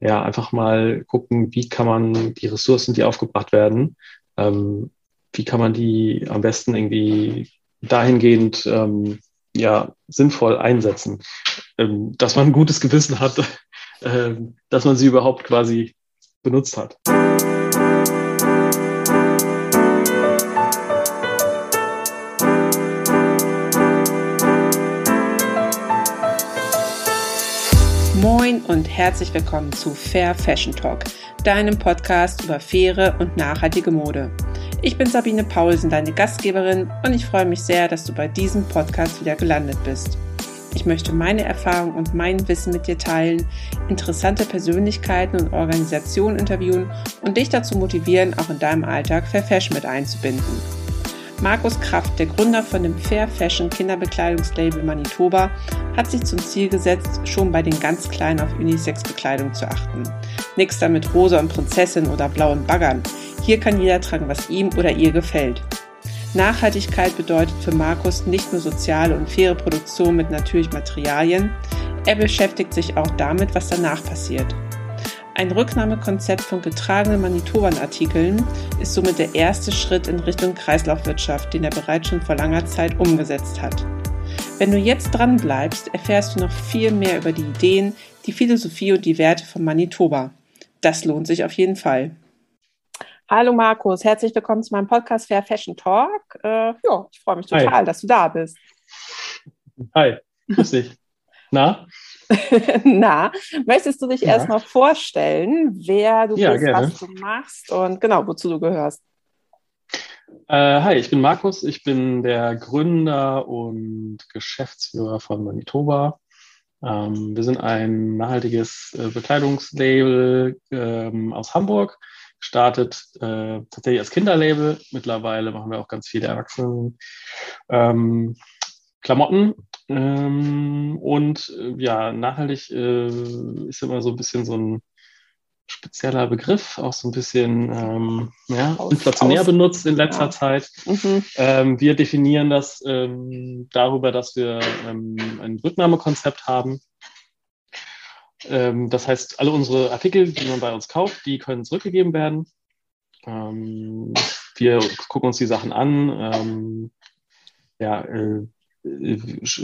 ja, einfach mal gucken, wie kann man die Ressourcen, die aufgebracht werden, ähm, wie kann man die am besten irgendwie dahingehend ähm, ja, sinnvoll einsetzen, ähm, dass man ein gutes Gewissen hat, äh, dass man sie überhaupt quasi benutzt hat. Und herzlich willkommen zu Fair Fashion Talk, deinem Podcast über faire und nachhaltige Mode. Ich bin Sabine Paulsen, deine Gastgeberin, und ich freue mich sehr, dass du bei diesem Podcast wieder gelandet bist. Ich möchte meine Erfahrungen und mein Wissen mit dir teilen, interessante Persönlichkeiten und Organisationen interviewen und dich dazu motivieren, auch in deinem Alltag Fair Fashion mit einzubinden. Markus Kraft, der Gründer von dem Fair Fashion Kinderbekleidungslabel Manitoba, hat sich zum Ziel gesetzt, schon bei den ganz Kleinen auf Unisex-Bekleidung zu achten. Nix damit rosa und Prinzessin oder blauen Baggern. Hier kann jeder tragen, was ihm oder ihr gefällt. Nachhaltigkeit bedeutet für Markus nicht nur soziale und faire Produktion mit natürlichen Materialien, er beschäftigt sich auch damit, was danach passiert. Ein Rücknahmekonzept von getragenen Manitoban-Artikeln ist somit der erste Schritt in Richtung Kreislaufwirtschaft, den er bereits schon vor langer Zeit umgesetzt hat. Wenn du jetzt dran bleibst, erfährst du noch viel mehr über die Ideen, die Philosophie und die Werte von Manitoba. Das lohnt sich auf jeden Fall. Hallo Markus, herzlich willkommen zu meinem Podcast Fair Fashion Talk. Äh, ja, ich freue mich total, Hi. dass du da bist. Hi, grüß dich. Na? Na, möchtest du dich ja. erstmal vorstellen, wer du ja, bist, gerne. was du machst und genau, wozu du gehörst? Äh, hi, ich bin Markus, ich bin der Gründer und Geschäftsführer von Manitoba. Ähm, wir sind ein nachhaltiges äh, Bekleidungslabel ähm, aus Hamburg, gestartet äh, tatsächlich als Kinderlabel. Mittlerweile machen wir auch ganz viele Erwachsenen. Ähm, Klamotten. Ähm, und äh, ja, nachhaltig äh, ist immer so ein bisschen so ein spezieller Begriff, auch so ein bisschen ähm, ja, inflationär benutzt in letzter ja. Zeit. Mhm. Ähm, wir definieren das ähm, darüber, dass wir ähm, ein Rücknahmekonzept haben. Ähm, das heißt, alle unsere Artikel, die man bei uns kauft, die können zurückgegeben werden. Ähm, wir gucken uns die Sachen an. Ja, äh,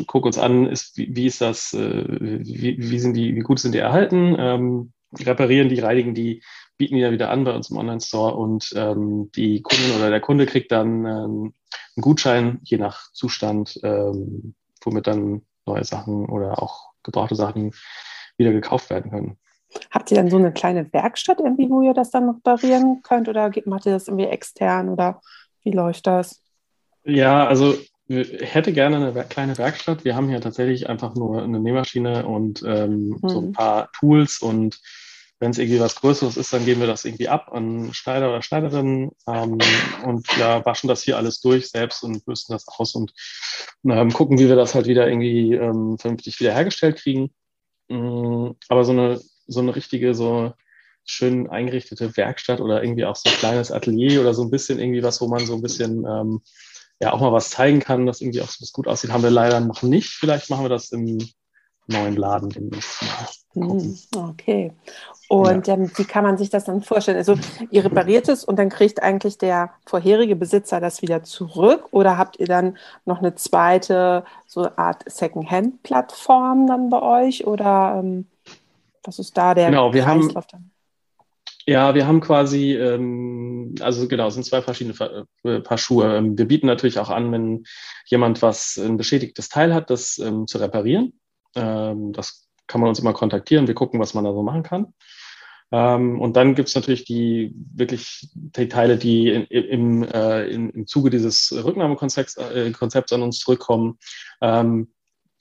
guck uns an, ist, wie, wie ist das, äh, wie, wie, sind die, wie gut sind die erhalten, ähm, reparieren die, reinigen die, bieten die dann wieder an bei uns im Online-Store und ähm, die Kundin oder der Kunde kriegt dann ähm, einen Gutschein, je nach Zustand, ähm, womit dann neue Sachen oder auch gebrauchte Sachen wieder gekauft werden können. Habt ihr dann so eine kleine Werkstatt irgendwie, wo ihr das dann reparieren könnt oder macht ihr das irgendwie extern oder wie läuft das? Ja, also hätte gerne eine kleine Werkstatt. Wir haben hier tatsächlich einfach nur eine Nähmaschine und ähm, mhm. so ein paar Tools und wenn es irgendwie was Größeres ist, dann geben wir das irgendwie ab an Schneider oder Schneiderinnen ähm, und ja, waschen das hier alles durch selbst und bürsten das aus und ähm, gucken, wie wir das halt wieder irgendwie ähm, vernünftig wiederhergestellt kriegen. Ähm, aber so eine, so eine richtige, so schön eingerichtete Werkstatt oder irgendwie auch so ein kleines Atelier oder so ein bisschen irgendwie was, wo man so ein bisschen ähm, ja auch mal was zeigen kann, das irgendwie auch so gut aussieht, haben wir leider noch nicht. Vielleicht machen wir das im neuen Laden demnächst mal. Hm, okay. Und ja. ähm, wie kann man sich das dann vorstellen? Also ihr repariert es und dann kriegt eigentlich der vorherige Besitzer das wieder zurück oder habt ihr dann noch eine zweite so eine Art Second-Hand-Plattform dann bei euch oder ähm, was ist da der genau, wir Kreislauf haben, dann? Ja, wir haben quasi, ähm, also genau, es sind zwei verschiedene äh, Paar Schuhe. Ähm, wir bieten natürlich auch an, wenn jemand was ein beschädigtes Teil hat, das ähm, zu reparieren. Ähm, das kann man uns immer kontaktieren. Wir gucken, was man da so machen kann. Ähm, und dann gibt's natürlich die wirklich die Teile, die in, im, äh, in, im Zuge dieses Rücknahmekonzepts äh, an uns zurückkommen. Ähm,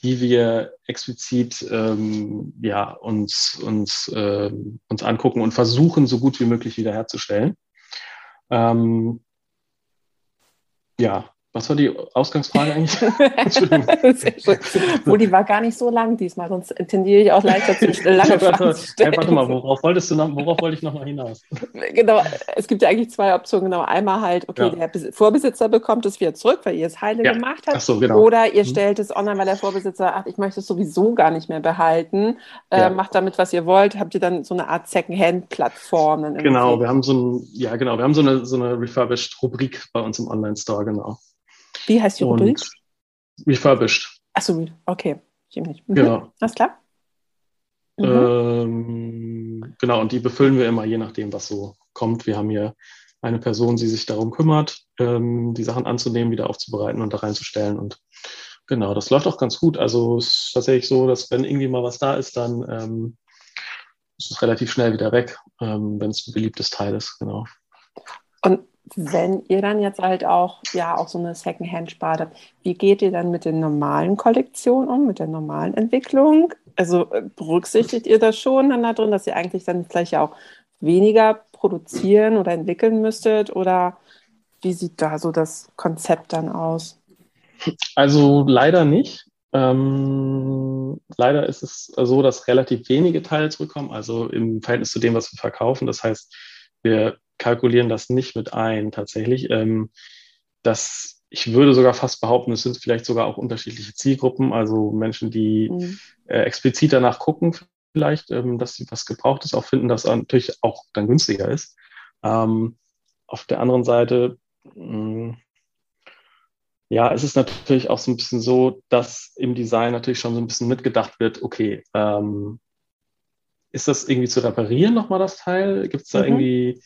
die wir explizit ähm, ja, uns, uns, äh, uns angucken und versuchen, so gut wie möglich wiederherzustellen. Ähm, ja, Was war die Ausgangsfrage eigentlich? Wo die war gar nicht so lang diesmal, sonst tendiere ich auch leichter zu lange Fragen hey, Warte mal, worauf wolltest du noch, worauf wollte ich noch mal hinaus? Genau, es gibt ja eigentlich zwei Optionen. Genau, einmal halt, okay, ja. der Vorbesitzer bekommt es wieder zurück, weil ihr es heile ja. gemacht habt. So, genau. Oder ihr mhm. stellt es online, weil der Vorbesitzer, ach, ich möchte es sowieso gar nicht mehr behalten. Äh, ja. Macht damit, was ihr wollt. Habt ihr dann so eine Art Second-Hand-Plattform? Genau, wir haben so ein, ja genau, wir haben so eine, so eine Refurbished-Rubrik bei uns im Online-Store, genau. Wie heißt die Rubrik? Refurbished. Achso, okay. Mhm. Genau. Alles klar? Mhm. Ähm, genau, und die befüllen wir immer, je nachdem, was so kommt. Wir haben hier eine Person, die sich darum kümmert, ähm, die Sachen anzunehmen, wieder aufzubereiten und da reinzustellen. Und genau, das läuft auch ganz gut. Also es ist tatsächlich so, dass wenn irgendwie mal was da ist, dann ähm, ist es relativ schnell wieder weg, ähm, wenn es ein beliebtes Teil ist, genau. Und wenn ihr dann jetzt halt auch, ja, auch so eine Secondhand-Spart habt, wie geht ihr dann mit den normalen Kollektionen um, mit der normalen Entwicklung? Also äh, berücksichtigt ihr das schon dann da drin, dass ihr eigentlich dann vielleicht auch weniger produzieren oder entwickeln müsstet? Oder wie sieht da so das Konzept dann aus? Also leider nicht. Ähm, leider ist es so, dass relativ wenige Teile zurückkommen, also im Verhältnis zu dem, was wir verkaufen. Das heißt, wir kalkulieren das nicht mit ein tatsächlich. Ähm, das, ich würde sogar fast behaupten, es sind vielleicht sogar auch unterschiedliche Zielgruppen, also Menschen, die mhm. äh, explizit danach gucken, vielleicht, ähm, dass sie was Gebrauchtes auch finden, das natürlich auch dann günstiger ist. Ähm, auf der anderen Seite, mh, mm, ja, es ist natürlich auch so ein bisschen so, dass im Design natürlich schon so ein bisschen mitgedacht wird, okay, ähm, ist das irgendwie zu reparieren nochmal das Teil? Gibt es da mhm. irgendwie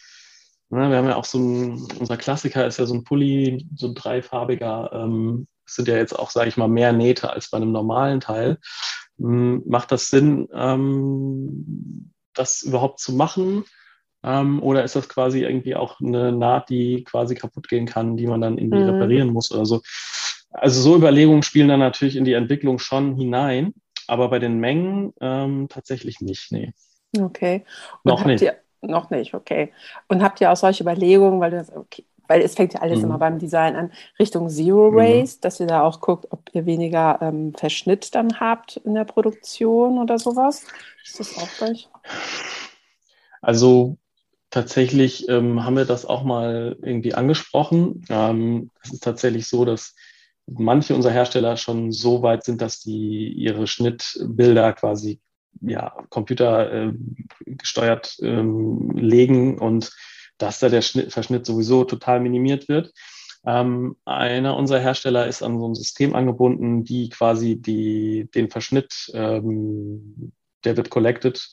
Ne, wir haben ja auch so ein, unser Klassiker ist ja so ein Pulli, so ein dreifarbiger. Ähm, sind ja jetzt auch, sage ich mal, mehr Nähte als bei einem normalen Teil. Ähm, macht das Sinn, ähm, das überhaupt zu machen? Ähm, oder ist das quasi irgendwie auch eine Naht, die quasi kaputt gehen kann, die man dann irgendwie mhm. reparieren muss oder so? Also so Überlegungen spielen dann natürlich in die Entwicklung schon hinein, aber bei den Mengen ähm, tatsächlich nicht, nee. Okay. Und Noch nicht. Ihr, noch nicht, okay. Und habt ihr auch solche Überlegungen, weil das, okay, weil es fängt ja alles mhm. immer beim Design an, Richtung Zero mhm. Waste, mhm. dass ihr da auch guckt, ob ihr weniger ähm, Verschnitt dann habt in der Produktion oder sowas? Ist das auch gleich? Also tatsächlich ähm, haben wir das auch mal irgendwie angesprochen. Ähm, es ist tatsächlich so, dass manche unserer Hersteller schon so weit sind, dass die ihre Schnittbilder quasi ja, Computer äh, gesteuert ähm, legen und dass da der Schnitt, Verschnitt sowieso total minimiert wird. Ähm, einer unserer Hersteller ist an so ein System angebunden, die quasi die, den Verschnitt, ähm, der wird collected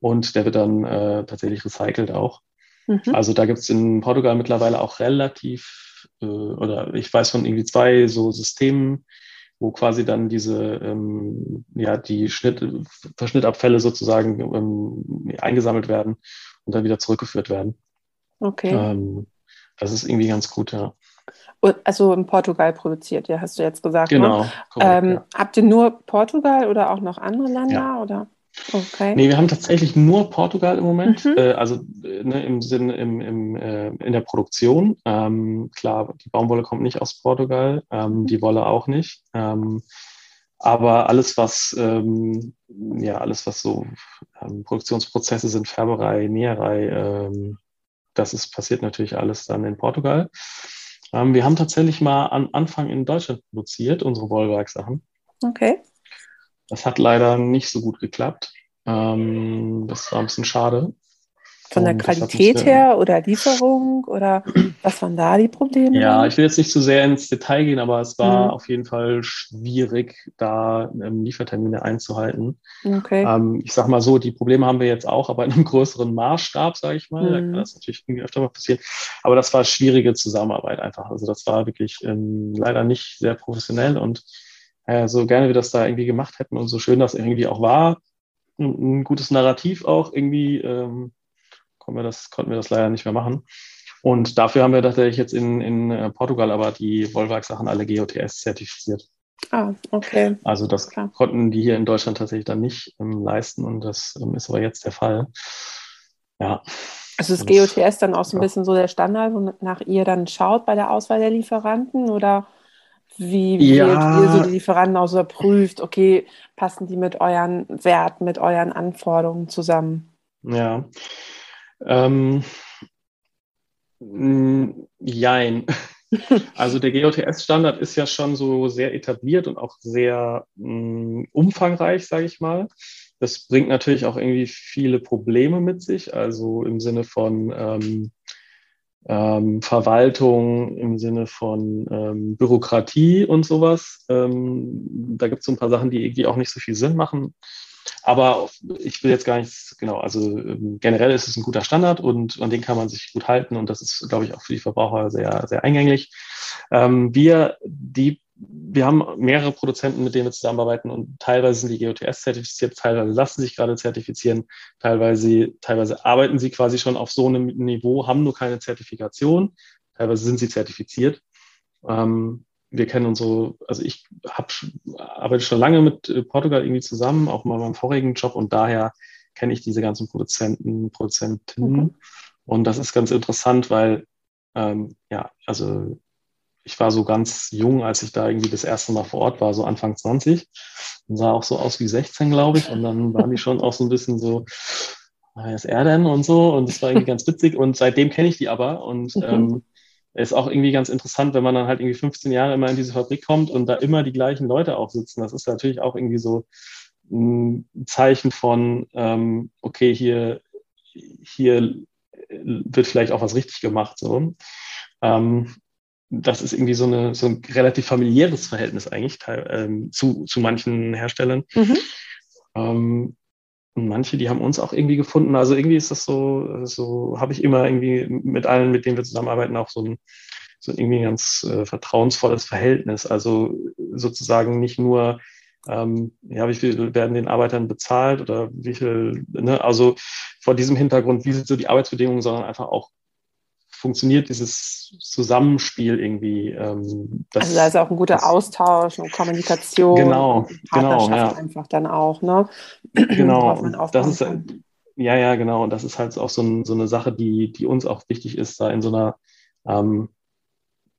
und der wird dann äh, tatsächlich recycelt auch. Mhm. Also da gibt es in Portugal mittlerweile auch relativ, äh, oder ich weiß von irgendwie zwei so Systemen, wo quasi dann diese, ähm, ja, die Schnitt, Verschnittabfälle sozusagen ähm, eingesammelt werden und dann wieder zurückgeführt werden. Okay. Ähm, das ist irgendwie ganz gut, ja. Also in Portugal produziert, ja, hast du jetzt gesagt. Ne? Genau. Ne? Korrekt, ja. Habt ihr nur Portugal oder auch noch andere Länder? Ja. Oder? Okay. Nee, wir haben tatsächlich nur Portugal im Moment, mhm. äh, also ne, im Sinne im, im, äh, in der Produktion. Ähm, klar, die Baumwolle kommt nicht aus Portugal, ähm, mhm. die Wolle auch nicht. Ähm, aber alles, was ähm, ja, alles, was so ähm, Produktionsprozesse sind, Färberei, Näherei, ähm, das ist passiert natürlich alles dann in Portugal. wir haben tatsächlich mal am Anfang in Deutschland produziert, unsere Wollwerksachen. Okay. Das hat leider nicht so gut geklappt. Ähm, das war ein bisschen schade. Von der Qualität her oder Lieferung oder was waren da die Probleme? Ja, ich will jetzt nicht zu sehr ins Detail gehen, aber es war mhm. auf jeden Fall schwierig, da ähm, Liefertermine einzuhalten. Okay. Ähm, ich sag mal so, die Probleme haben wir jetzt auch, aber in einem größeren Maßstab, sage ich mal. Mhm. Da kann das natürlich irgendwie öfter mal passieren. Aber das war schwierige Zusammenarbeit einfach. Also das war wirklich ähm, leider nicht sehr professionell und äh, so gerne wir das da irgendwie gemacht hätten und so schön das irgendwie auch war, ein, ein gutes Narrativ auch irgendwie, ähm, konnten, wir das, konnten wir das leider nicht mehr machen. Und dafür haben wir tatsächlich jetzt in, in äh, Portugal aber die Wollwerk-Sachen alle GOTS zertifiziert. Ah, okay. Also das Klar. konnten die hier in Deutschland tatsächlich dann nicht ähm, leisten und das ähm, ist aber jetzt der Fall. Ja. Also ist GOTS dann auch so ein bisschen so der Standard, wonach ihr dann schaut bei der Auswahl der Lieferanten oder Wie ja. ihr so die Lieferanten auch so prüft, okay, passen die mit euren Werten, mit euren Anforderungen zusammen? Ja. Ähm, jein. Also der GOTS-Standard ist ja schon so sehr etabliert und auch sehr mh, umfangreich, sage ich mal. Das bringt natürlich auch irgendwie viele Probleme mit sich, also im Sinne von ähm, ähm, Verwaltung, im Sinne von ähm, Bürokratie und sowas. Ähm, da gibt es so ein paar Sachen, die irgendwie auch nicht so viel Sinn machen. Aber ich will jetzt gar nicht, genau, also ähm, generell ist es ein guter Standard und an den kann man sich gut halten und das ist, glaube ich, auch für die Verbraucher sehr, sehr eingänglich. Ähm, wir, die, wir haben mehrere Produzenten, mit denen wir zusammenarbeiten und teilweise sind die GOTS zertifiziert, teilweise lassen sich gerade zertifizieren, teilweise, teilweise arbeiten sie quasi schon auf so einem Niveau, haben nur keine Zertifikation, teilweise sind sie zertifiziert. Ähm, wir kennen unsere, also ich hab, arbeite schon lange mit äh, Portugal irgendwie zusammen, auch mal meinem vorigen Job und daher kenne ich diese ganzen Produzenten, Produzentinnen. Okay. Und das ist ganz interessant, weil ähm, ja, also ich war so ganz jung, als ich da irgendwie das erste Mal vor Ort war, so Anfang 20 und sah auch so aus wie 16, glaube ich. Und dann waren die schon auch so ein bisschen so, wer ist er denn und so. Und das war irgendwie ganz witzig. Und seitdem kenne ich die aber. Und mhm. ähm, ist auch irgendwie ganz interessant, wenn man dann halt irgendwie 15 Jahre immer in diese Fabrik kommt und da immer die gleichen Leute auch sitzen. Das ist natürlich auch irgendwie so ein Zeichen von, ähm, okay, hier, hier wird vielleicht auch was richtig gemacht. So. Ähm, das ist irgendwie so, eine, so ein relativ familiäres Verhältnis eigentlich ähm, zu, zu manchen Herstellern. Mhm. Ähm, und manche, die haben uns auch irgendwie gefunden. Also irgendwie ist das so, so habe ich immer irgendwie mit allen, mit denen wir zusammenarbeiten, auch so ein, so irgendwie ein ganz äh, vertrauensvolles Verhältnis. Also sozusagen nicht nur, ähm, ja, wie viel werden den Arbeitern bezahlt oder wie viel, ne, also vor diesem Hintergrund, wie sind so die Arbeitsbedingungen, sondern einfach auch funktioniert dieses Zusammenspiel irgendwie. Ähm, also da ist auch ein guter das, Austausch und Kommunikation. Genau, und genau, ja. einfach dann auch, ne? Genau. das ist kann. ja, ja, genau. Und das ist halt auch so, ein, so, eine Sache, die, die uns auch wichtig ist, da in so einer, ähm,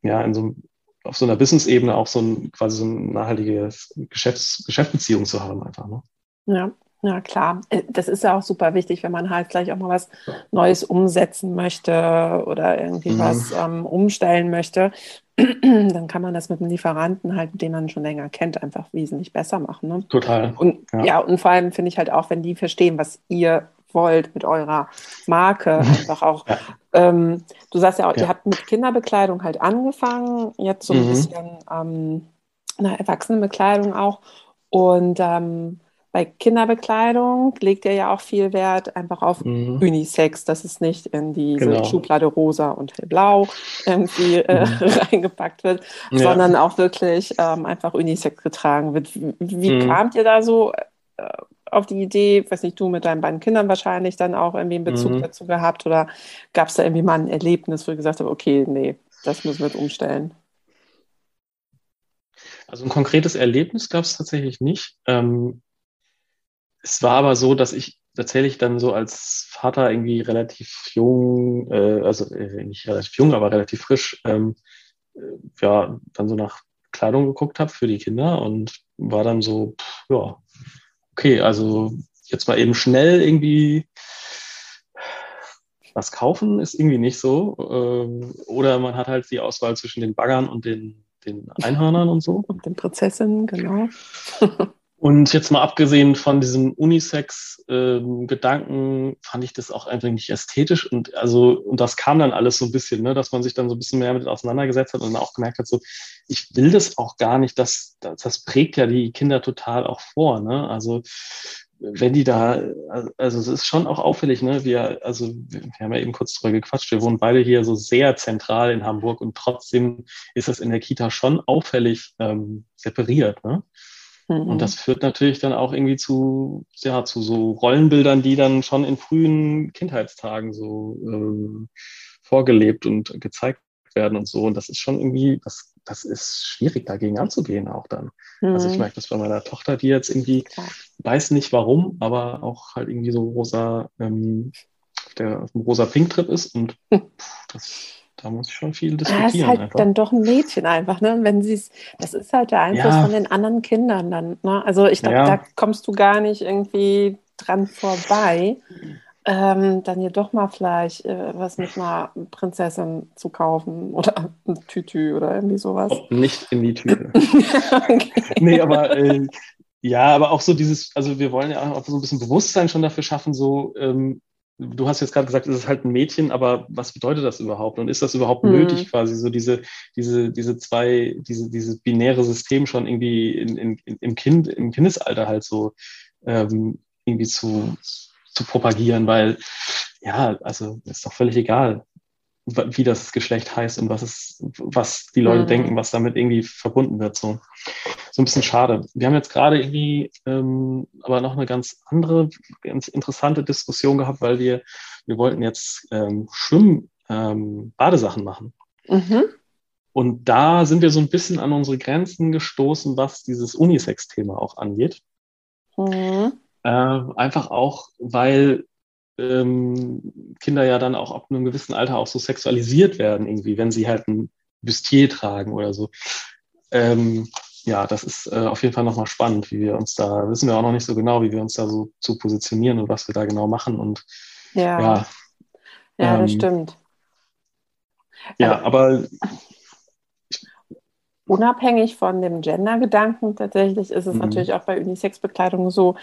ja, in so auf so einer Business-Ebene auch so ein quasi so eine nachhaltige Geschäfts Geschäftsbeziehung zu haben, einfach. Ne? Ja, ja, klar. Äh, das ist ja auch super wichtig, wenn man halt vielleicht auch mal was Neues umsetzen möchte oder irgendwie mhm. was ähm, umstellen möchte. Dann kann man das mit einem Lieferanten halt, den man schon länger kennt, einfach wesentlich besser machen. Ne? Total. Und ja. ja, und vor allem finde ich halt auch, wenn die verstehen, was ihr wollt mit eurer Marke, einfach auch. Ja. Ähm, du sagst ja auch, ja. ihr habt mit Kinderbekleidung halt angefangen, jetzt so ein mhm. bisschen ähm, eine Erwachsenenbekleidung auch. Und ähm, bei Kinderbekleidung legt ihr ja auch viel Wert einfach auf mhm. Unisex, dass es nicht in diese genau. Schublade rosa und hellblau irgendwie äh, mhm. reingepackt wird, ja. sondern auch wirklich ähm, einfach Unisex getragen wird. Wie mhm. kamt ihr da so äh, auf die Idee, weiß nicht, du mit deinen beiden Kindern wahrscheinlich dann auch irgendwie einen Bezug mhm. dazu gehabt oder gab es da irgendwie mal ein Erlebnis, wo du gesagt hast, okay, nee, das müssen wir jetzt umstellen? Also ein konkretes Erlebnis gab es tatsächlich nicht. Ähm, es war aber so, dass ich tatsächlich dann so als Vater irgendwie relativ jung, äh, also äh, nicht relativ jung, aber relativ frisch, ähm, äh, ja, dann so nach Kleidung geguckt habe für die Kinder und war dann so, pff, ja, okay, also jetzt mal eben schnell irgendwie was kaufen ist irgendwie nicht so. Ähm, oder man hat halt die Auswahl zwischen den Baggern und den, den Einhörnern und so. Und den Prinzessinnen, genau. Und jetzt mal abgesehen von diesem Unisex-Gedanken ähm, fand ich das auch einfach nicht ästhetisch und also und das kam dann alles so ein bisschen, ne, dass man sich dann so ein bisschen mehr mit auseinandergesetzt hat und auch gemerkt hat, so ich will das auch gar nicht, das, das, das prägt ja die Kinder total auch vor, ne? Also wenn die da, also es ist schon auch auffällig, ne? Wir, also wir haben ja eben kurz drüber gequatscht, wir wohnen beide hier so sehr zentral in Hamburg und trotzdem ist das in der Kita schon auffällig ähm, separiert, ne? Und mhm. das führt natürlich dann auch irgendwie zu, ja, zu so Rollenbildern, die dann schon in frühen Kindheitstagen so ähm, vorgelebt und gezeigt werden und so. Und das ist schon irgendwie, das, das ist schwierig, dagegen anzugehen auch dann. Mhm. Also ich mhm. merke das bei meiner Tochter, die jetzt irgendwie weiß nicht warum, aber auch halt irgendwie so rosa, ähm, der auf dem rosa Pink-Trip ist und pff, das da muss ich schon viel diskutieren. Das ist halt einfach. dann doch ein Mädchen einfach, ne? Wenn sie es, das ist halt der Einfluss ja. von den anderen Kindern dann. Ne? Also ich glaube, ja. da kommst du gar nicht irgendwie dran vorbei. Ähm, dann hier doch mal vielleicht äh, was mit einer Prinzessin zu kaufen oder ein Tütü oder irgendwie sowas. Ob nicht in die Tüte. okay. Nee, aber äh, ja, aber auch so dieses, also wir wollen ja auch so ein bisschen Bewusstsein schon dafür schaffen, so ähm, du hast jetzt gerade gesagt, es ist halt ein Mädchen, aber was bedeutet das überhaupt? Und ist das überhaupt mhm. nötig, quasi so diese, diese, diese zwei, diese, dieses binäre System schon irgendwie in, in, im Kind, im Kindesalter halt so ähm, irgendwie zu, zu propagieren, weil ja, also ist doch völlig egal, wie das Geschlecht heißt und was es, was die Leute mhm. denken, was damit irgendwie verbunden wird. So, so ein bisschen schade. Wir haben jetzt gerade irgendwie ähm, aber noch eine ganz andere, ganz interessante Diskussion gehabt, weil wir, wir wollten jetzt ähm, Schwimm, ähm, Badesachen machen. Mhm. Und da sind wir so ein bisschen an unsere Grenzen gestoßen, was dieses Unisex-Thema auch angeht. Mhm. Äh, einfach auch, weil ähm, Kinder ja dann auch ab einem gewissen Alter auch so sexualisiert werden, irgendwie, wenn sie halt ein Bustier tragen oder so. Ähm, ja, das ist äh, auf jeden Fall nochmal spannend, wie wir uns da, wissen wir auch noch nicht so genau, wie wir uns da so zu positionieren und was wir da genau machen. Und ja, ja, ja ähm, das stimmt. Ja, aber, unabhängig von dem Gender-Gedanken tatsächlich ist es mhm. natürlich auch bei Unisex-Bekleidung so,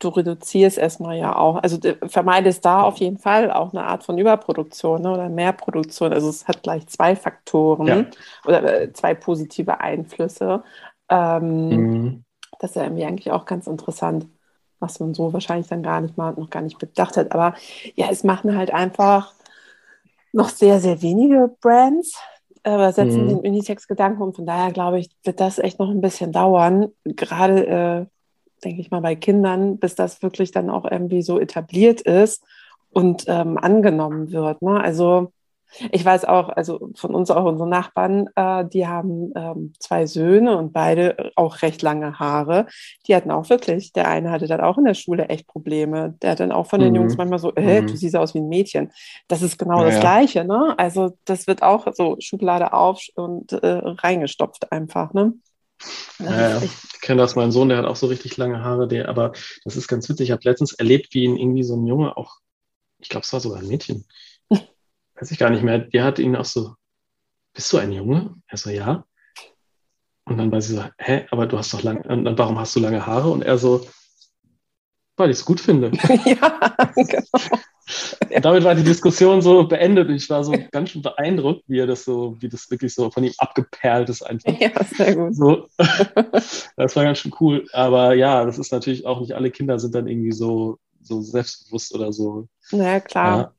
du reduzierst erstmal ja auch, also vermeidest da auf jeden Fall auch eine Art von Überproduktion ne, oder Mehrproduktion. Also es hat gleich zwei Faktoren ja. oder äh, zwei positive Einflüsse. Ähm, mhm. Das ist ja irgendwie eigentlich auch ganz interessant, was man so wahrscheinlich dann gar nicht mal noch gar nicht bedacht hat. Aber ja, es machen halt einfach noch sehr, sehr wenige Brands. Aber setzen mhm. den Unitex-Gedanken und von daher glaube ich, wird das echt noch ein bisschen dauern. Gerade äh, denke ich mal, bei Kindern, bis das wirklich dann auch irgendwie so etabliert ist und ähm, angenommen wird. Ne? Also ich weiß auch, also von uns auch unsere Nachbarn, äh, die haben ähm, zwei Söhne und beide auch recht lange Haare. Die hatten auch wirklich, der eine hatte dann auch in der Schule echt Probleme. Der hat dann auch von den mhm. Jungs manchmal so, äh, mhm. du siehst aus wie ein Mädchen. Das ist genau ja, das Gleiche, ne? Also das wird auch so Schublade auf und äh, reingestopft einfach, ne? Ja, ich kenne das, mein Sohn, der hat auch so richtig lange Haare, der, aber das ist ganz witzig. Ich habe letztens erlebt, wie ihn irgendwie so ein Junge auch, ich glaube, es war sogar ein Mädchen, weiß ich gar nicht mehr, der hat ihn auch so, bist du ein Junge? Er so, ja. Und dann war sie so, hä, aber du hast doch lange, und warum hast du lange Haare? Und er so, weil ich es gut finde. ja, genau. Und damit war die Diskussion so beendet und ich war so ganz schön beeindruckt, wie er das so, wie das wirklich so von ihm abgeperlt ist einfach. Ja, sehr gut. So. Das war ganz schön cool. Aber ja, das ist natürlich auch nicht alle Kinder sind dann irgendwie so, so selbstbewusst oder so. Ja, klar. Ja.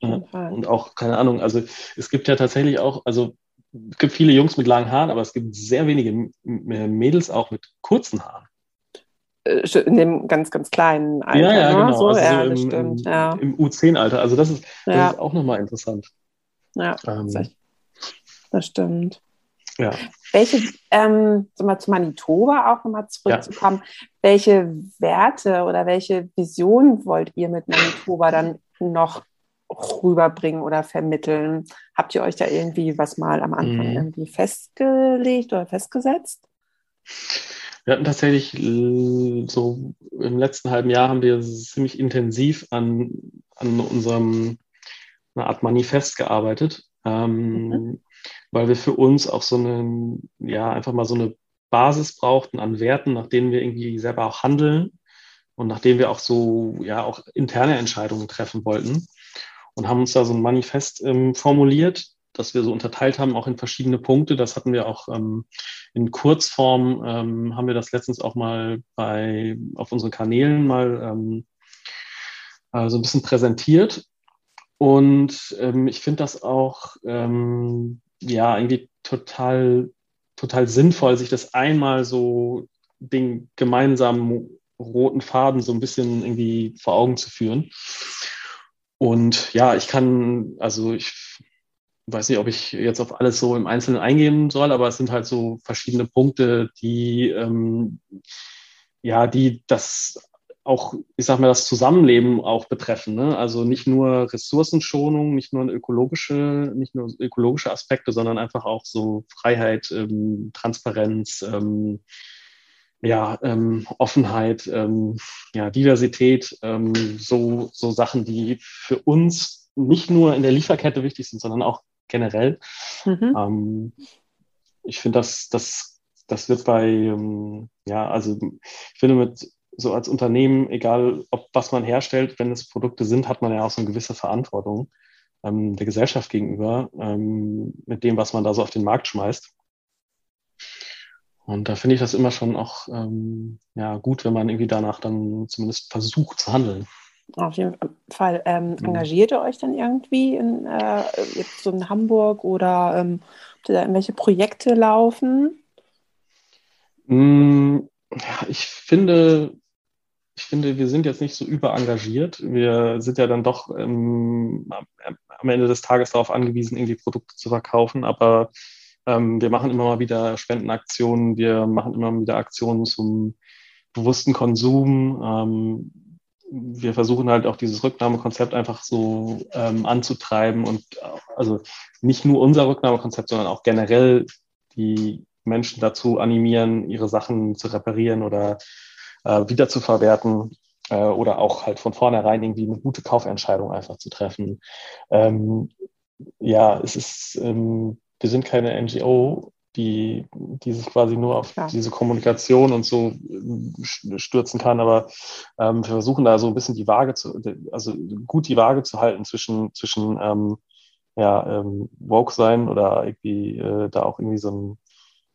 Ja. Und auch, keine Ahnung, also es gibt ja tatsächlich auch, also es gibt viele Jungs mit langen Haaren, aber es gibt sehr wenige Mädels auch mit kurzen Haaren. Äh, in dem ganz, ganz kleinen Alter. Ja, ja, ne? genau. So, also ja, so im, stimmt, ja. im U10-Alter. Also das ist, das ja. ist auch nochmal interessant. Ja, ähm, das stimmt. Ja. Welche, ähm, mal zu Manitoba auch nochmal zurückzukommen, ja. welche Werte oder welche Vision wollt ihr mit Manitoba dann noch rüberbringen oder vermitteln? Habt ihr euch da irgendwie was mal am Anfang mhm. irgendwie festgelegt oder festgesetzt? Wir hatten tatsächlich so im letzten halben Jahr haben wir ziemlich intensiv an, an unserem eine Art Manifest gearbeitet, ähm, mhm. weil wir für uns auch so eine, ja, einfach mal so eine Basis brauchten an Werten, nach denen wir irgendwie selber auch handeln und nachdem wir auch so, ja, auch interne Entscheidungen treffen wollten und haben uns da so ein Manifest ähm, formuliert, dass wir so unterteilt haben, auch in verschiedene Punkte. Das hatten wir auch ähm, in Kurzform, ähm, haben wir das letztens auch mal bei, auf unseren Kanälen mal ähm, äh, so ein bisschen präsentiert. Und ähm, ich finde das auch, ähm, ja, irgendwie total, total sinnvoll, sich das einmal so den gemeinsamen roten Faden so ein bisschen irgendwie vor Augen zu führen. Und ja, ich kann, also ich weiß nicht, ob ich jetzt auf alles so im Einzelnen eingehen soll, aber es sind halt so verschiedene Punkte, die ähm, ja, die das auch, ich sag mal, das Zusammenleben auch betreffen. Ne? Also nicht nur Ressourcenschonung, nicht nur ökologische, nicht nur ökologische Aspekte, sondern einfach auch so Freiheit, ähm, Transparenz, ähm, ja, ähm, Offenheit, ähm, ja, Diversität, ähm, so, so Sachen, die für uns nicht nur in der Lieferkette wichtig sind, sondern auch generell. Mhm. Ähm, ich finde, das, das, das wird bei, ähm, ja, also ich finde mit so als Unternehmen, egal ob was man herstellt, wenn es Produkte sind, hat man ja auch so eine gewisse Verantwortung ähm, der Gesellschaft gegenüber ähm, mit dem, was man da so auf den Markt schmeißt. Und da finde ich das immer schon auch ähm, ja, gut, wenn man irgendwie danach dann zumindest versucht zu handeln. Auf jeden Fall. Ähm, mhm. Engagiert ihr euch dann irgendwie in, äh, jetzt so in Hamburg oder ähm, habt ihr da irgendwelche Projekte laufen? Mm, ja, ich finde, ich finde, wir sind jetzt nicht so überengagiert. Wir sind ja dann doch ähm, am Ende des Tages darauf angewiesen, irgendwie Produkte zu verkaufen. Aber ähm, wir machen immer mal wieder Spendenaktionen, wir machen immer mal wieder Aktionen zum bewussten Konsum. Wir versuchen halt auch dieses Rücknahmekonzept einfach so ähm, anzutreiben und also nicht nur unser Rücknahmekonzept, sondern auch generell die Menschen dazu animieren, ihre Sachen zu reparieren oder äh, wieder zu verwerten äh, oder auch halt von vornherein irgendwie eine gute Kaufentscheidung einfach zu treffen. Ähm, ja, es ist ähm, wir sind keine NGO, die, die sich quasi nur auf ja. diese Kommunikation und so äh, stürzen kann, aber ähm, wir versuchen da so ein bisschen die Waage zu, also gut die Waage zu halten zwischen, zwischen ähm, ja, ähm, woke sein oder irgendwie äh, da auch irgendwie so ein,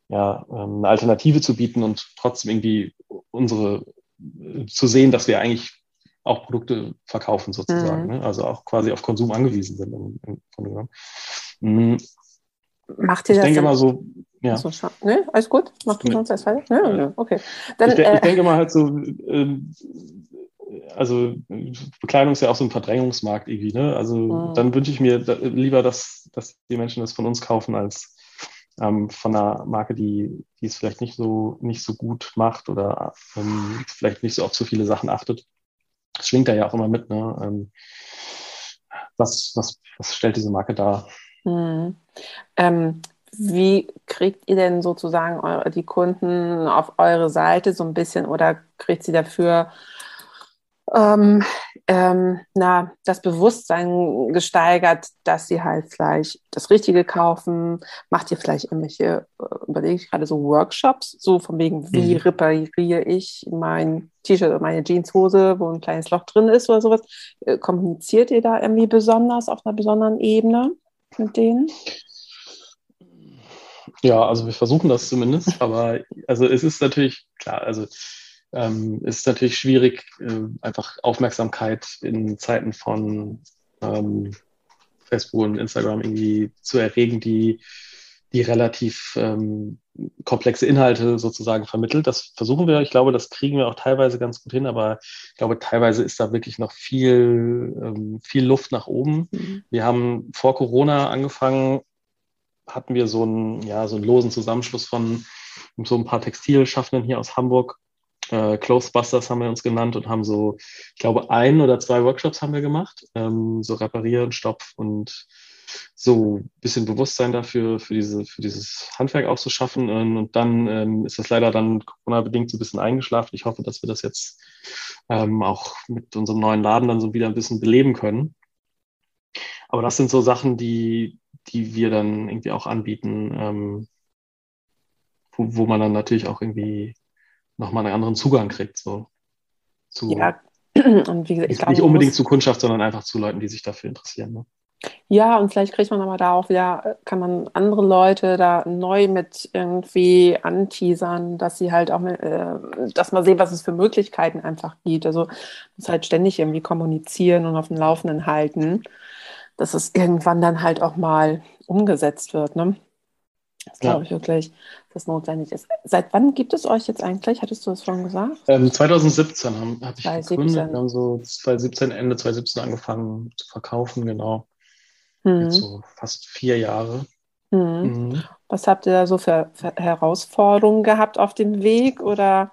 ja, ähm, eine Alternative zu bieten und trotzdem irgendwie unsere äh, zu sehen, dass wir eigentlich auch Produkte verkaufen sozusagen, mhm. ne? also auch quasi auf Konsum angewiesen sind. Im, im Grunde genommen. Mhm. Macht ihr ich das? Ich denke mal so, ja. So, ne? Alles gut? Mach du sonst erst weiter? Ne? Ja. Okay. Dann, ich, de äh, ich, denke mal halt so, äh, also Bekleidung ist ja auch so ein Verdrängungsmarkt irgendwie, ne? Also mhm. dann wünsche ich mir lieber, dass, dass die Menschen das von uns kaufen, als ähm, von einer Marke, die, die es vielleicht nicht so, nicht so gut macht oder ähm, vielleicht nicht so auf so viele Sachen achtet. Das schwingt da ja auch immer mit, ne? Ähm, was, was, was stellt diese Marke dar? Mhm. Ähm, wie kriegt ihr denn sozusagen eure, die Kunden auf eure Seite so ein bisschen oder kriegt sie dafür ähm, ähm, na, das Bewusstsein gesteigert, dass sie halt vielleicht das Richtige kaufen? Macht ihr vielleicht irgendwelche, äh, überlege ich gerade so Workshops, so von wegen, wie mhm. repariere ich mein T-Shirt oder meine Jeanshose, wo ein kleines Loch drin ist oder sowas? Äh, kommuniziert ihr da irgendwie besonders auf einer besonderen Ebene mit denen? Ja, also wir versuchen das zumindest, aber also es ist natürlich klar, also ähm, es ist natürlich schwierig, äh, einfach Aufmerksamkeit in Zeiten von ähm, Facebook und Instagram irgendwie zu erregen, die, die relativ ähm, komplexe Inhalte sozusagen vermittelt. Das versuchen wir. Ich glaube, das kriegen wir auch teilweise ganz gut hin, aber ich glaube, teilweise ist da wirklich noch viel, ähm, viel Luft nach oben. Mhm. Wir haben vor Corona angefangen, hatten wir so einen, ja, so einen losen Zusammenschluss von so ein paar Textilschaffenden hier aus Hamburg. Äh, Clothesbusters haben wir uns genannt und haben so, ich glaube, ein oder zwei Workshops haben wir gemacht, ähm, so reparieren, Stopf und so ein bisschen Bewusstsein dafür, für, diese, für dieses Handwerk auch zu schaffen. Ähm, und dann ähm, ist das leider dann Corona-bedingt so ein bisschen eingeschlafen. Ich hoffe, dass wir das jetzt ähm, auch mit unserem neuen Laden dann so wieder ein bisschen beleben können. Aber das sind so Sachen, die, die wir dann irgendwie auch anbieten, ähm, wo, wo man dann natürlich auch irgendwie nochmal einen anderen Zugang kriegt. So, zu, ja, und wie gesagt, ich nicht, nicht unbedingt muss, zu Kundschaft, sondern einfach zu Leuten, die sich dafür interessieren. Ne? Ja, und vielleicht kriegt man aber da auch wieder, kann man andere Leute da neu mit irgendwie anteasern, dass sie halt auch, äh, dass man sehen, was es für Möglichkeiten einfach gibt. Also muss halt ständig irgendwie kommunizieren und auf dem Laufenden halten dass es irgendwann dann halt auch mal umgesetzt wird. Ne? Das glaube ja. ich wirklich, dass notwendig ist. Seit wann gibt es euch jetzt eigentlich? Hattest du das schon gesagt? Ähm, 2017 habe hab ich 2017. gegründet. Wir haben so 2017, Ende 2017 angefangen zu verkaufen, genau. Mhm. Jetzt so fast vier Jahre. Mhm. Mhm. Was habt ihr da so für, für, Herausforderungen gehabt auf dem Weg? Oder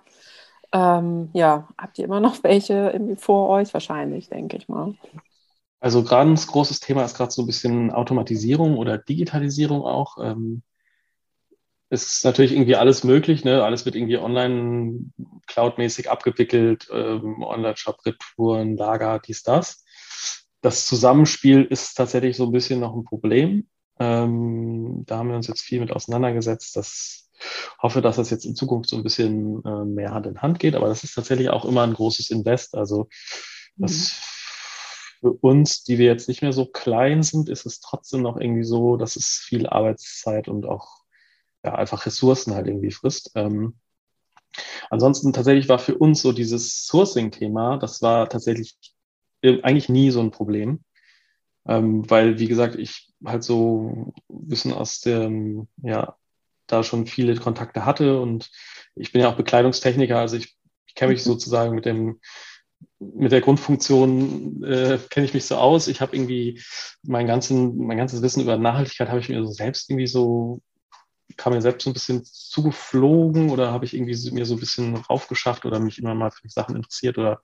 Ähm, ja, habt ihr immer noch welche vor euch? Wahrscheinlich, denke ich mal. Also ganz großes Thema ist gerade so ein bisschen Automatisierung oder Digitalisierung auch. Ähm, es ist natürlich irgendwie alles möglich, ne? Alles wird irgendwie online cloudmäßig abgewickelt, ähm, Online-Shop, Retouren, Lager, dies, das. Das Zusammenspiel ist tatsächlich so ein bisschen noch ein Problem. Ähm, da haben wir uns jetzt viel mit auseinandergesetzt. Das hoffe, dass das jetzt in Zukunft so ein bisschen äh, mehr Hand in Hand geht. Aber das ist tatsächlich auch immer ein großes Invest. Also das mhm. Für uns, die wir jetzt nicht mehr so klein sind, ist es trotzdem noch irgendwie so, dass es viel Arbeitszeit und auch ja, einfach Ressourcen halt irgendwie frisst. Ähm, ansonsten tatsächlich war für uns so dieses Sourcing-Thema, das war tatsächlich eigentlich nie so ein Problem. Ähm, weil, wie gesagt, ich halt so ein bisschen aus dem, ja, da schon viele Kontakte hatte und ich bin ja auch Bekleidungstechniker, also ich, ich kenne mich mhm. sozusagen mit dem mit der Grundfunktion äh, kenne ich mich so aus. Ich habe irgendwie mein, ganzen, mein ganzes Wissen über Nachhaltigkeit habe ich mir so selbst irgendwie so, kam mir selbst so ein bisschen zugeflogen oder habe ich irgendwie mir so ein bisschen raufgeschafft oder mich immer mal für Sachen interessiert oder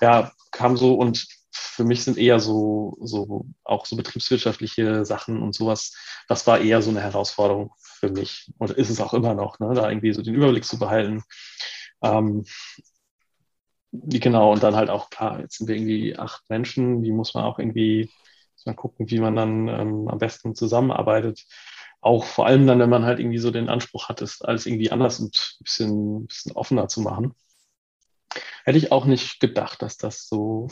ja, kam so und für mich sind eher so, so auch so betriebswirtschaftliche Sachen und sowas, das war eher so eine Herausforderung für mich. Und ist es auch immer noch, ne, da irgendwie so den Überblick zu behalten. Ähm, genau, und dann halt auch, klar, jetzt sind wir irgendwie acht Menschen, die muss man auch irgendwie muss man gucken, wie man dann ähm, am besten zusammenarbeitet. Auch vor allem dann, wenn man halt irgendwie so den Anspruch hat, es alles irgendwie anders und ein bisschen, bisschen offener zu machen. Hätte ich auch nicht gedacht, dass das so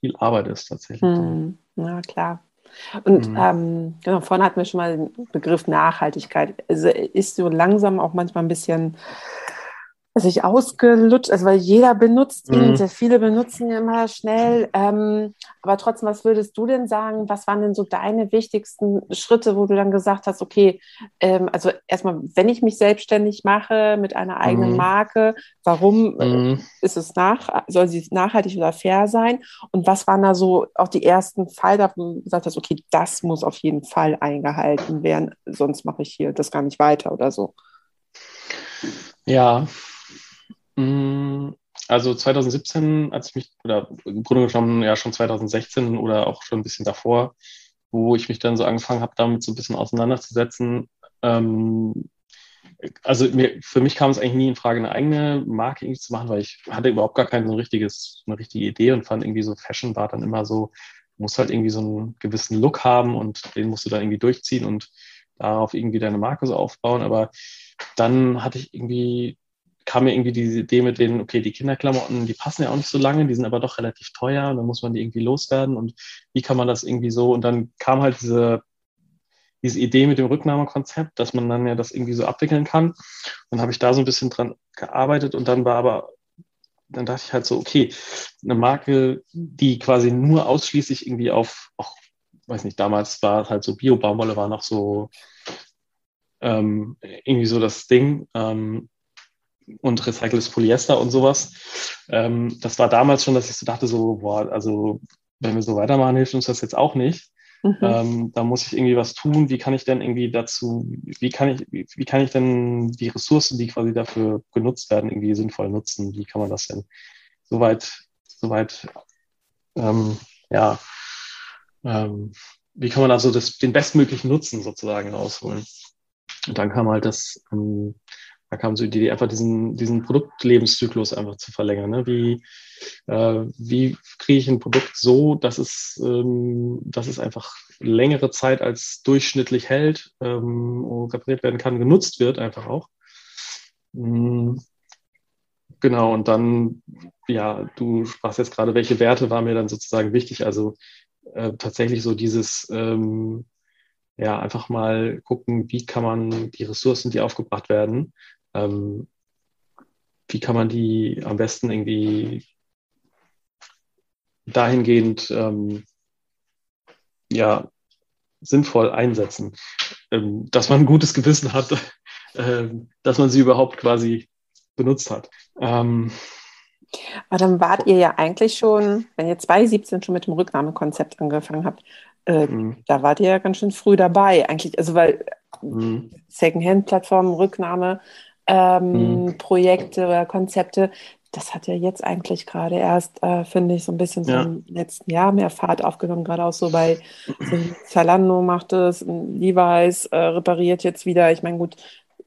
viel Arbeit ist tatsächlich. Hm, ja, klar. Und mhm. ähm, genau, vorhin hatten wir schon mal den Begriff Nachhaltigkeit. Also ist so langsam auch manchmal ein bisschen sich ausgelutscht, also weil jeder benutzt ihn, mhm. sehr viele benutzen ihn immer schnell. Ähm, aber trotzdem, was würdest du denn sagen? Was waren denn so deine wichtigsten Schritte, wo du dann gesagt hast, okay, ähm, also erstmal, wenn ich mich selbstständig mache mit einer eigenen mhm. Marke, warum äh, mhm. ist es nach, soll sie nachhaltig oder fair sein? Und was waren da so auch die ersten Pfeiler, wo du gesagt hast, okay, das muss auf jeden Fall eingehalten werden, sonst mache ich hier das gar nicht weiter oder so? Ja, also 2017, als ich mich, oder im Grunde genommen ja schon 2016 oder auch schon ein bisschen davor, wo ich mich dann so angefangen habe, damit so ein bisschen auseinanderzusetzen. Ähm, also mir, für mich kam es eigentlich nie in Frage, eine eigene Marke irgendwie zu machen, weil ich hatte überhaupt gar keine so richtiges, eine richtige Idee und fand irgendwie so Fashion war dann immer so, muss halt irgendwie so einen gewissen Look haben und den musst du dann irgendwie durchziehen und darauf irgendwie deine Marke so aufbauen. Aber dann hatte ich irgendwie kam mir irgendwie diese Idee mit denen, okay, die Kinderklamotten, die passen ja auch nicht so lange, die sind aber doch relativ teuer und dann muss man die irgendwie loswerden und wie kann man das irgendwie so und dann kam halt diese, diese Idee mit dem Rücknahmekonzept, dass man dann ja das irgendwie so abwickeln kann. Dann habe ich da so ein bisschen dran gearbeitet und dann war aber, dann dachte ich halt so, okay, eine Marke, die quasi nur ausschließlich irgendwie auf, auch, weiß nicht, damals war es halt so Bio-Baumwolle war noch so ähm, irgendwie so das Ding. Ähm, und recyceltes Polyester und sowas. Ähm, das war damals schon, dass ich so dachte, so, boah, also wenn wir so weitermachen, hilft uns das jetzt auch nicht. Mhm. Ähm, da muss ich irgendwie was tun. Wie kann ich denn irgendwie dazu, wie kann ich, wie, wie, kann ich denn die Ressourcen, die quasi dafür genutzt werden, irgendwie sinnvoll nutzen? Wie kann man das denn soweit, soweit, ähm, ja, ähm, wie kann man also das, den bestmöglichen Nutzen sozusagen rausholen? Und dann kam halt das, ähm, da kam so die Idee, einfach diesen, diesen Produktlebenszyklus einfach zu verlängern. Ne? Wie, äh, wie kriege ich ein Produkt so, dass es, ähm, dass es einfach längere Zeit als durchschnittlich hält, ähm, repariert werden kann, genutzt wird einfach auch. Mhm. Genau, und dann, ja, du sprachst jetzt gerade, welche Werte waren mir dann sozusagen wichtig? Also äh, tatsächlich so dieses, ähm, ja, einfach mal gucken, wie kann man die Ressourcen, die aufgebracht werden, ähm, wie kann man die am besten irgendwie dahingehend ähm, ja, sinnvoll einsetzen, ähm, dass man ein gutes Gewissen hat, äh, dass man sie überhaupt quasi benutzt hat. Ähm, aber dann wart ihr ja eigentlich schon, wenn ihr 2017 schon mit dem Rücknahmekonzept angefangen habt, äh, mhm. da wart ihr ja ganz schön früh dabei, eigentlich. Also weil mhm. Secondhand-Plattformen, Rücknahme, ähm, mhm. Projekte oder Konzepte. Das hat ja jetzt eigentlich gerade erst, äh, finde ich, so ein bisschen ja. so im letzten Jahr mehr Fahrt aufgenommen, gerade auch so bei so Zalando macht es, Levi's äh, repariert jetzt wieder. Ich meine, gut,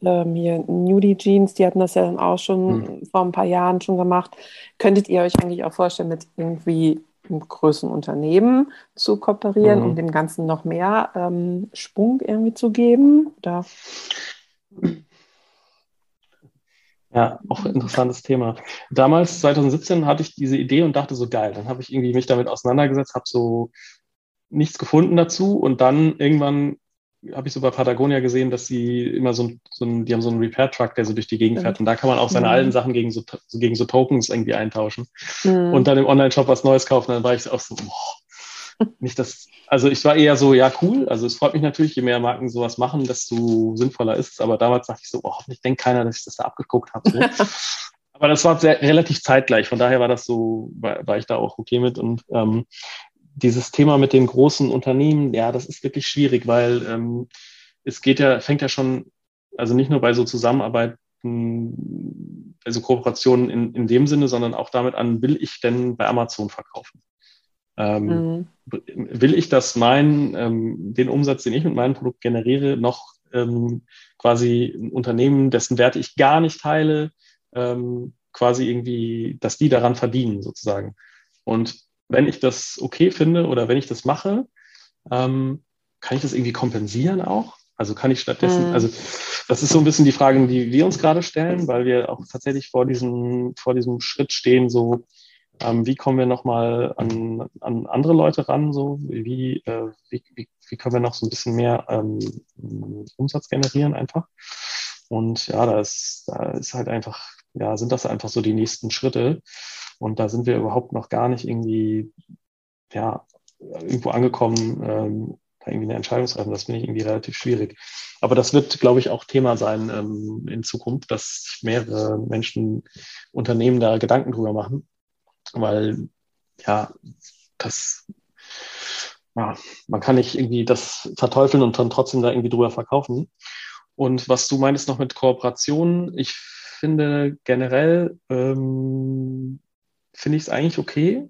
ähm, hier Nudie Jeans, die hatten das ja dann auch schon mhm. vor ein paar Jahren schon gemacht. Könntet ihr euch eigentlich auch vorstellen, mit irgendwie einem größeren Unternehmen zu kooperieren, mhm. um dem Ganzen noch mehr ähm, Schwung irgendwie zu geben? Oder? Ja, auch ein interessantes Thema. Damals, 2017, hatte ich diese Idee und dachte so, geil, dann habe ich irgendwie mich damit auseinandergesetzt, habe so nichts gefunden dazu und dann irgendwann habe ich so bei Patagonia gesehen, dass sie immer so ein, so ein die haben so einen Repair-Truck, der so durch die Gegend fährt. Und da kann man auch seine mhm. alten Sachen gegen so, so, gegen so Tokens irgendwie eintauschen. Mhm. Und dann im Online-Shop was Neues kaufen. Dann war ich auch so, boah, nicht das, also ich war eher so, ja, cool. Also es freut mich natürlich, je mehr Marken sowas machen, desto sinnvoller ist es. Aber damals dachte ich so, boah, hoffentlich denkt keiner, dass ich das da abgeguckt habe. So. Aber das war sehr, relativ zeitgleich. Von daher war das so, war, war ich da auch okay mit. Und ähm, dieses Thema mit den großen Unternehmen, ja, das ist wirklich schwierig, weil ähm, es geht ja, fängt ja schon, also nicht nur bei so Zusammenarbeiten, also Kooperationen in, in dem Sinne, sondern auch damit an, will ich denn bei Amazon verkaufen? Ähm, mhm. Will ich, dass mein, ähm, den Umsatz, den ich mit meinem Produkt generiere, noch ähm, quasi ein Unternehmen, dessen Werte ich gar nicht teile, ähm, quasi irgendwie, dass die daran verdienen, sozusagen. Und wenn ich das okay finde oder wenn ich das mache, ähm, kann ich das irgendwie kompensieren auch? Also kann ich stattdessen, mhm. also das ist so ein bisschen die Frage, die wir uns gerade stellen, weil wir auch tatsächlich vor diesem, vor diesem Schritt stehen, so ähm, wie kommen wir nochmal an, an andere Leute ran, so wie, äh, wie, wie, wie können wir noch so ein bisschen mehr ähm, Umsatz generieren einfach. Und ja, da ist, da ist halt einfach, ja, sind das einfach so die nächsten Schritte. Und da sind wir überhaupt noch gar nicht irgendwie, ja, irgendwo angekommen, ähm, da irgendwie eine Entscheidung zu treffen. Das finde ich irgendwie relativ schwierig. Aber das wird, glaube ich, auch Thema sein ähm, in Zukunft, dass mehrere Menschen, Unternehmen da Gedanken drüber machen. Weil, ja, das, ja, man kann nicht irgendwie das verteufeln und dann trotzdem da irgendwie drüber verkaufen. Und was du meinst noch mit Kooperationen, ich finde generell ähm, finde ich es eigentlich okay.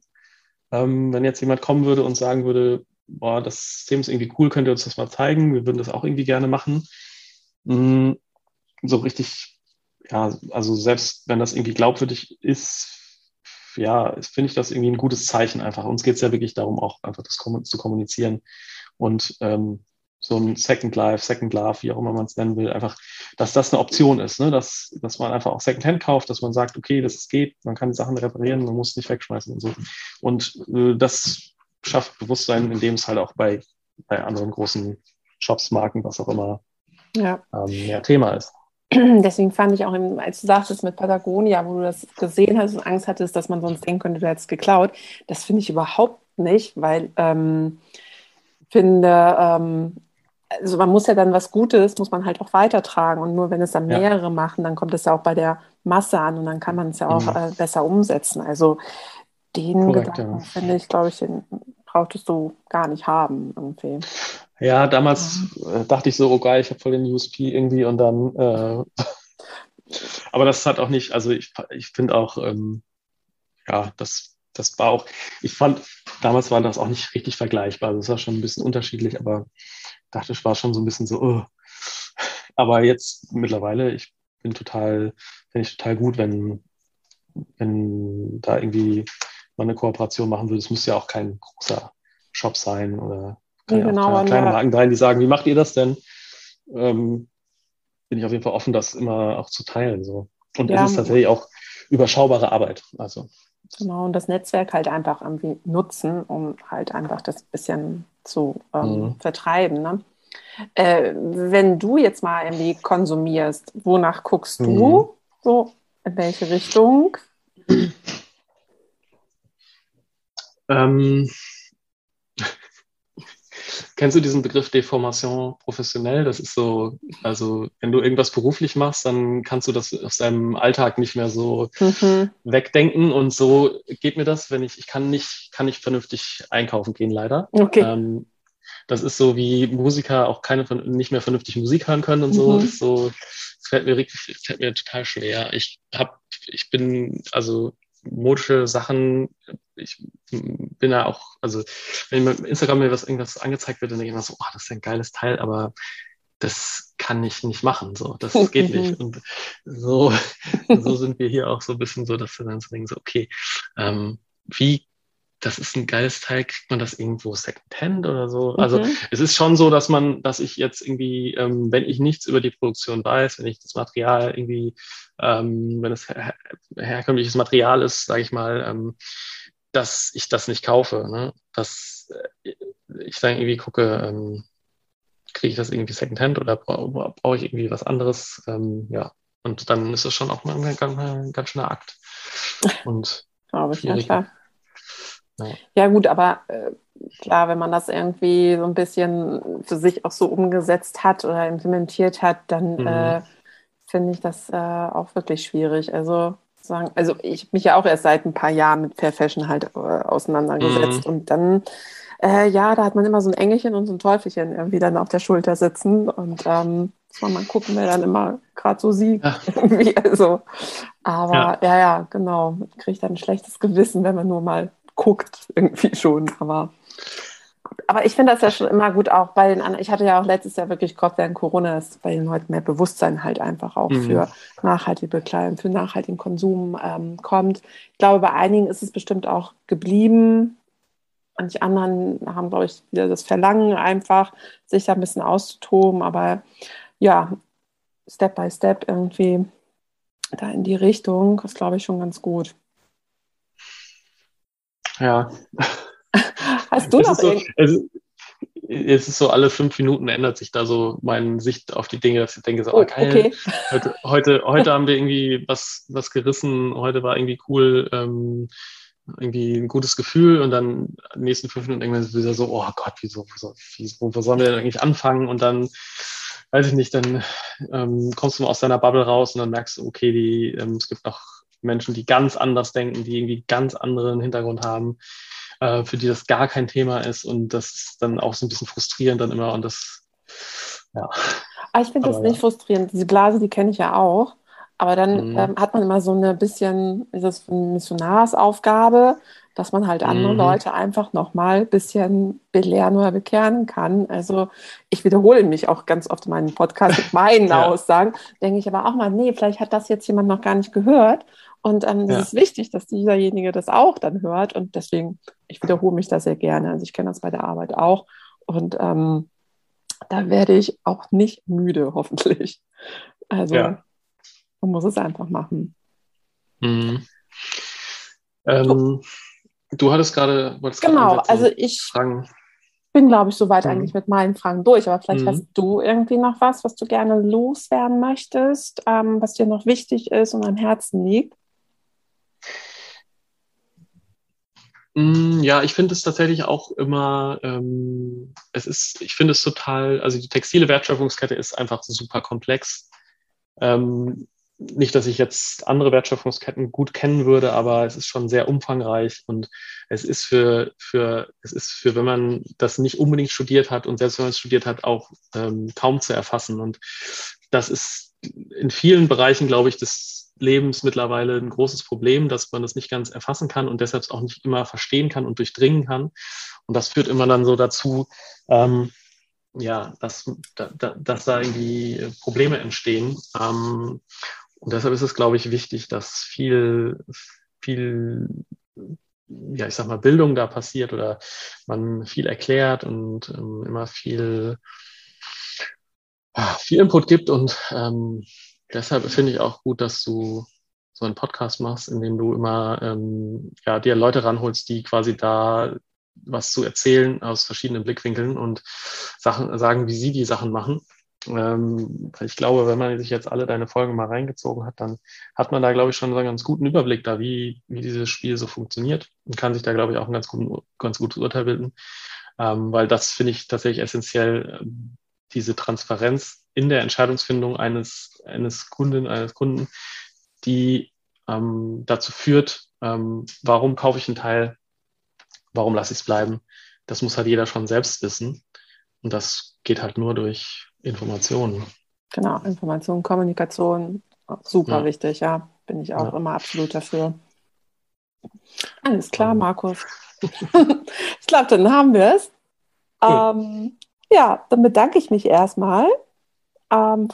Ähm, wenn jetzt jemand kommen würde und sagen würde, boah, das System ist irgendwie cool, könnt ihr uns das mal zeigen, wir würden das auch irgendwie gerne machen. Mm, so richtig, ja, also selbst wenn das irgendwie glaubwürdig ist, ja, finde ich das irgendwie ein gutes Zeichen einfach. Uns geht es ja wirklich darum, auch einfach das zu kommunizieren. Und ähm, so ein Second Life, Second Love, wie auch immer man es nennen will, einfach, dass das eine Option ist, ne? dass, dass man einfach auch Secondhand kauft, dass man sagt, okay, das geht, man kann die Sachen reparieren, man muss nicht wegschmeißen und so. Und äh, das schafft Bewusstsein, indem es halt auch bei, bei anderen großen Shops, Marken, was auch immer, ja. ähm, mehr Thema ist. Deswegen fand ich auch, als du sagtest mit Patagonia, wo du das gesehen hast und Angst hattest, dass man sonst denken könnte, du hättest geklaut, das finde ich überhaupt nicht, weil ähm, finde, ähm, also man muss ja dann was Gutes, muss man halt auch weitertragen. Und nur wenn es dann mehrere ja. machen, dann kommt es ja auch bei der Masse an und dann kann man es ja auch mhm. äh, besser umsetzen. Also den Korrekt, Gedanken, ja. finde ich, glaube ich, den brauchtest du gar nicht haben irgendwie. Ja, damals ja. Äh, dachte ich so, oh geil, ich habe voll den USP irgendwie und dann, äh, aber das hat auch nicht, also ich, ich finde auch, ähm, ja, das, das war auch, ich fand, damals war das auch nicht richtig vergleichbar. Also das war schon ein bisschen unterschiedlich, aber dachte, ich war schon so ein bisschen so, oh. aber jetzt mittlerweile, ich bin total, finde ich total gut, wenn, wenn da irgendwie man eine Kooperation machen würde. Es muss ja auch kein großer Shop sein oder kann ja, genau, auch kleine, Marken sein, die sagen, wie macht ihr das denn? Ähm, bin ich auf jeden Fall offen, das immer auch zu teilen. So. Und ja, es ist tatsächlich auch überschaubare Arbeit. Also. Genau, und das Netzwerk halt einfach irgendwie nutzen, um halt einfach das bisschen zu ähm, mhm. vertreiben. Ne? Äh, wenn du jetzt mal irgendwie konsumierst, wonach guckst du? Mhm. So, in welche Richtung? Ähm, Kennst du diesen Begriff Deformation professionell? Das ist so, also wenn du irgendwas beruflich machst, dann kannst du das aus deinem Alltag nicht mehr so mhm. wegdenken. Und so geht mir das, wenn ich, ich kann nicht, kann nicht vernünftig einkaufen gehen, leider. Okay. Ähm, das ist so wie Musiker auch keine nicht mehr vernünftig Musik hören können und so. Mhm. So fällt mir wirklich, fällt mir total schwer. Ich hab, ich bin, also modische Sachen, ich bin da auch, also wenn mir Instagram mir was irgendwas angezeigt wird, dann denke ich immer so, oh, das ist ein geiles Teil, aber das kann ich nicht machen, so, das geht nicht. Und so, so sind wir hier auch so ein bisschen so, dass wir dann so denken, so, okay, ähm, wie das ist ein geiles Teil, kriegt man das irgendwo Secondhand oder so? Also mhm. es ist schon so, dass man, dass ich jetzt irgendwie, ähm, wenn ich nichts über die Produktion weiß, wenn ich das Material irgendwie, ähm, wenn es her herkömmliches Material ist, sage ich mal, ähm, dass ich das nicht kaufe. Ne? Dass äh, ich dann irgendwie gucke, ähm, kriege ich das irgendwie Secondhand oder bra brauche ich irgendwie was anderes? Ähm, ja, und dann ist das schon auch mal ein ganz, ganz schöner Akt. Und Glaube ich, ja klar. Ja. ja, gut, aber äh, klar, wenn man das irgendwie so ein bisschen für sich auch so umgesetzt hat oder implementiert hat, dann mhm. äh, finde ich das äh, auch wirklich schwierig. Also sagen, also ich mich ja auch erst seit ein paar Jahren mit Fair Fashion halt äh, auseinandergesetzt mhm. und dann äh, ja, da hat man immer so ein Engelchen und so ein Teufelchen irgendwie dann auf der Schulter sitzen und ähm, muss man mal gucken, wer dann immer gerade so sieht. Ja. Also, aber ja. ja, ja, genau. Man kriegt dann ein schlechtes Gewissen, wenn man nur mal guckt, irgendwie schon. Aber, aber ich finde das ja schon immer gut, auch bei den anderen. Ich hatte ja auch letztes Jahr wirklich Gott während Corona, dass bei den Leuten mehr Bewusstsein halt einfach auch mhm. für nachhaltige Bekleidung, für nachhaltigen Konsum ähm, kommt. Ich glaube, bei einigen ist es bestimmt auch geblieben. Manche anderen haben, glaube ich, wieder das Verlangen, einfach sich da ein bisschen auszutoben. Aber ja, Step by Step irgendwie da in die Richtung, ist, glaube ich, schon ganz gut. Ja. Hast du noch so, es, es, ist so, alle fünf Minuten ändert sich da so meine Sicht auf die Dinge, dass ich denke, so, oh, geil, okay. heute, heute, heute haben wir irgendwie was, was gerissen, heute war irgendwie cool, ähm, irgendwie ein gutes Gefühl und dann die nächsten fünf Minuten irgendwann wieder so, oh Gott, wieso, wieso, wieso wo sollen wir denn eigentlich anfangen? Und dann, weiß ich nicht, dann ähm, kommst du mal aus deiner Bubble raus und dann merkst du, okay, die, ähm, es gibt noch Menschen, die ganz anders denken, die irgendwie ganz anderen Hintergrund haben, äh, für die das gar kein Thema ist und das ist dann auch so ein bisschen frustrierend dann immer und das, ja. Aber ah, ich finde das nicht ja. frustrierend. Diese Blase, die kenne ich ja auch. Aber dann mhm. ähm, hat man immer so eine bisschen, ist das eine Missionarsaufgabe, dass man halt andere mhm. Leute einfach nochmal ein bisschen belehren oder bekehren kann. Also ich wiederhole mich auch ganz oft in meinen Podcast mit meinen ja. Aussagen, denke ich aber auch mal, nee, vielleicht hat das jetzt jemand noch gar nicht gehört. Und ähm, es ja. ist wichtig, dass dieserjenige das auch dann hört. Und deswegen, ich wiederhole mich da sehr gerne. Also ich kenne das bei der Arbeit auch. Und ähm, da werde ich auch nicht müde, hoffentlich. Also ja. man muss es einfach machen. Mhm. Ähm, du hattest gerade, genau, also ich fragen. bin, glaube ich, soweit mhm. eigentlich mit meinen Fragen durch. Aber vielleicht mhm. hast du irgendwie noch was, was du gerne loswerden möchtest, ähm, was dir noch wichtig ist und am Herzen liegt. Ja, ich finde es tatsächlich auch immer, ähm, es ist, ich finde es total, also die textile Wertschöpfungskette ist einfach super komplex. Ähm, nicht, dass ich jetzt andere Wertschöpfungsketten gut kennen würde, aber es ist schon sehr umfangreich und es ist für, für, es ist für, wenn man das nicht unbedingt studiert hat und selbst wenn man es studiert hat, auch ähm, kaum zu erfassen. Und das ist in vielen Bereichen, glaube ich, des Lebens mittlerweile ein großes Problem, dass man das nicht ganz erfassen kann und deshalb auch nicht immer verstehen kann und durchdringen kann. Und das führt immer dann so dazu, ähm, ja, dass, da, dass da irgendwie Probleme entstehen. Ähm, und deshalb ist es, glaube ich, wichtig, dass viel, viel, ja, ich sag mal, Bildung da passiert oder man viel erklärt und ähm, immer viel, viel Input gibt und ähm, deshalb finde ich auch gut, dass du so einen Podcast machst, in dem du immer ähm, ja, dir Leute ranholst, die quasi da was zu erzählen aus verschiedenen Blickwinkeln und Sachen sagen, wie sie die Sachen machen. Ähm, ich glaube, wenn man sich jetzt alle deine Folgen mal reingezogen hat, dann hat man da, glaube ich, schon einen ganz guten Überblick da, wie, wie dieses Spiel so funktioniert und kann sich da, glaube ich, auch ein ganz, guten, ganz gutes Urteil bilden. Ähm, weil das finde ich tatsächlich essentiell, diese Transparenz in der Entscheidungsfindung eines, eines Kunden, eines Kunden, die ähm, dazu führt, ähm, warum kaufe ich einen Teil, warum lasse ich es bleiben. Das muss halt jeder schon selbst wissen. Und das geht halt nur durch Informationen. Genau, Information, Kommunikation, super ja. wichtig, ja. Bin ich auch ja. immer absolut dafür. Alles klar, Markus. ich glaube, dann haben wir es. Cool. Ähm, ja, dann bedanke ich mich erstmal. Ähm,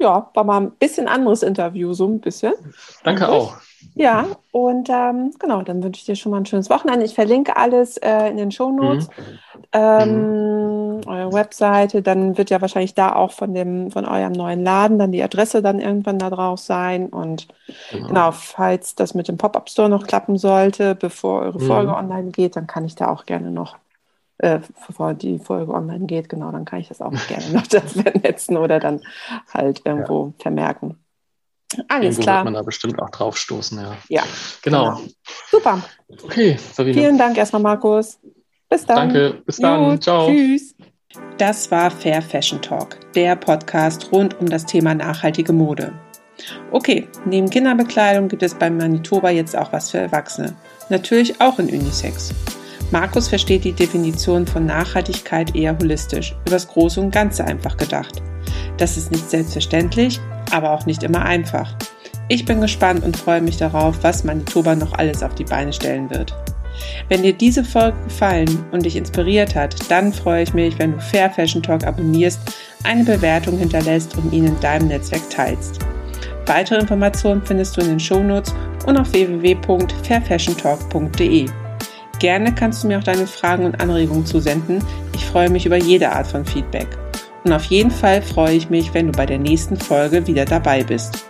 ja, war mal ein bisschen anderes Interview, so ein bisschen. Danke auch. Ja, und ähm, genau, dann wünsche ich dir schon mal ein schönes Wochenende. Ich verlinke alles äh, in den Shownotes. Mhm. Ähm, mhm. Eure Webseite, dann wird ja wahrscheinlich da auch von dem, von eurem neuen Laden dann die Adresse dann irgendwann da drauf sein. Und genau, genau falls das mit dem Pop-Up-Store noch klappen sollte, bevor eure Folge mhm. online geht, dann kann ich da auch gerne noch äh, bevor die Folge online geht, genau, dann kann ich das auch gerne noch das vernetzen oder dann halt irgendwo ja. vermerken. Alles Irgendwo klar. wird man da bestimmt auch draufstoßen, ja. Ja. Genau. genau. Super. Okay, Sabine. Vielen Dank erstmal, Markus. Bis dann. Danke, bis dann. Jo, Ciao. Tschüss. Das war Fair Fashion Talk, der Podcast rund um das Thema nachhaltige Mode. Okay, neben Kinderbekleidung gibt es beim Manitoba jetzt auch was für Erwachsene. Natürlich auch in Unisex. Markus versteht die Definition von Nachhaltigkeit eher holistisch, übers Große und Ganze einfach gedacht. Das ist nicht selbstverständlich, aber auch nicht immer einfach. Ich bin gespannt und freue mich darauf, was Manitoba noch alles auf die Beine stellen wird. Wenn dir diese Folge gefallen und dich inspiriert hat, dann freue ich mich, wenn du Fair Fashion Talk abonnierst, eine Bewertung hinterlässt und ihn in deinem Netzwerk teilst. Weitere Informationen findest du in den Shownotes und auf www.fairfashiontalk.de. Gerne kannst du mir auch deine Fragen und Anregungen zusenden. Ich freue mich über jede Art von Feedback. Und auf jeden Fall freue ich mich, wenn du bei der nächsten Folge wieder dabei bist.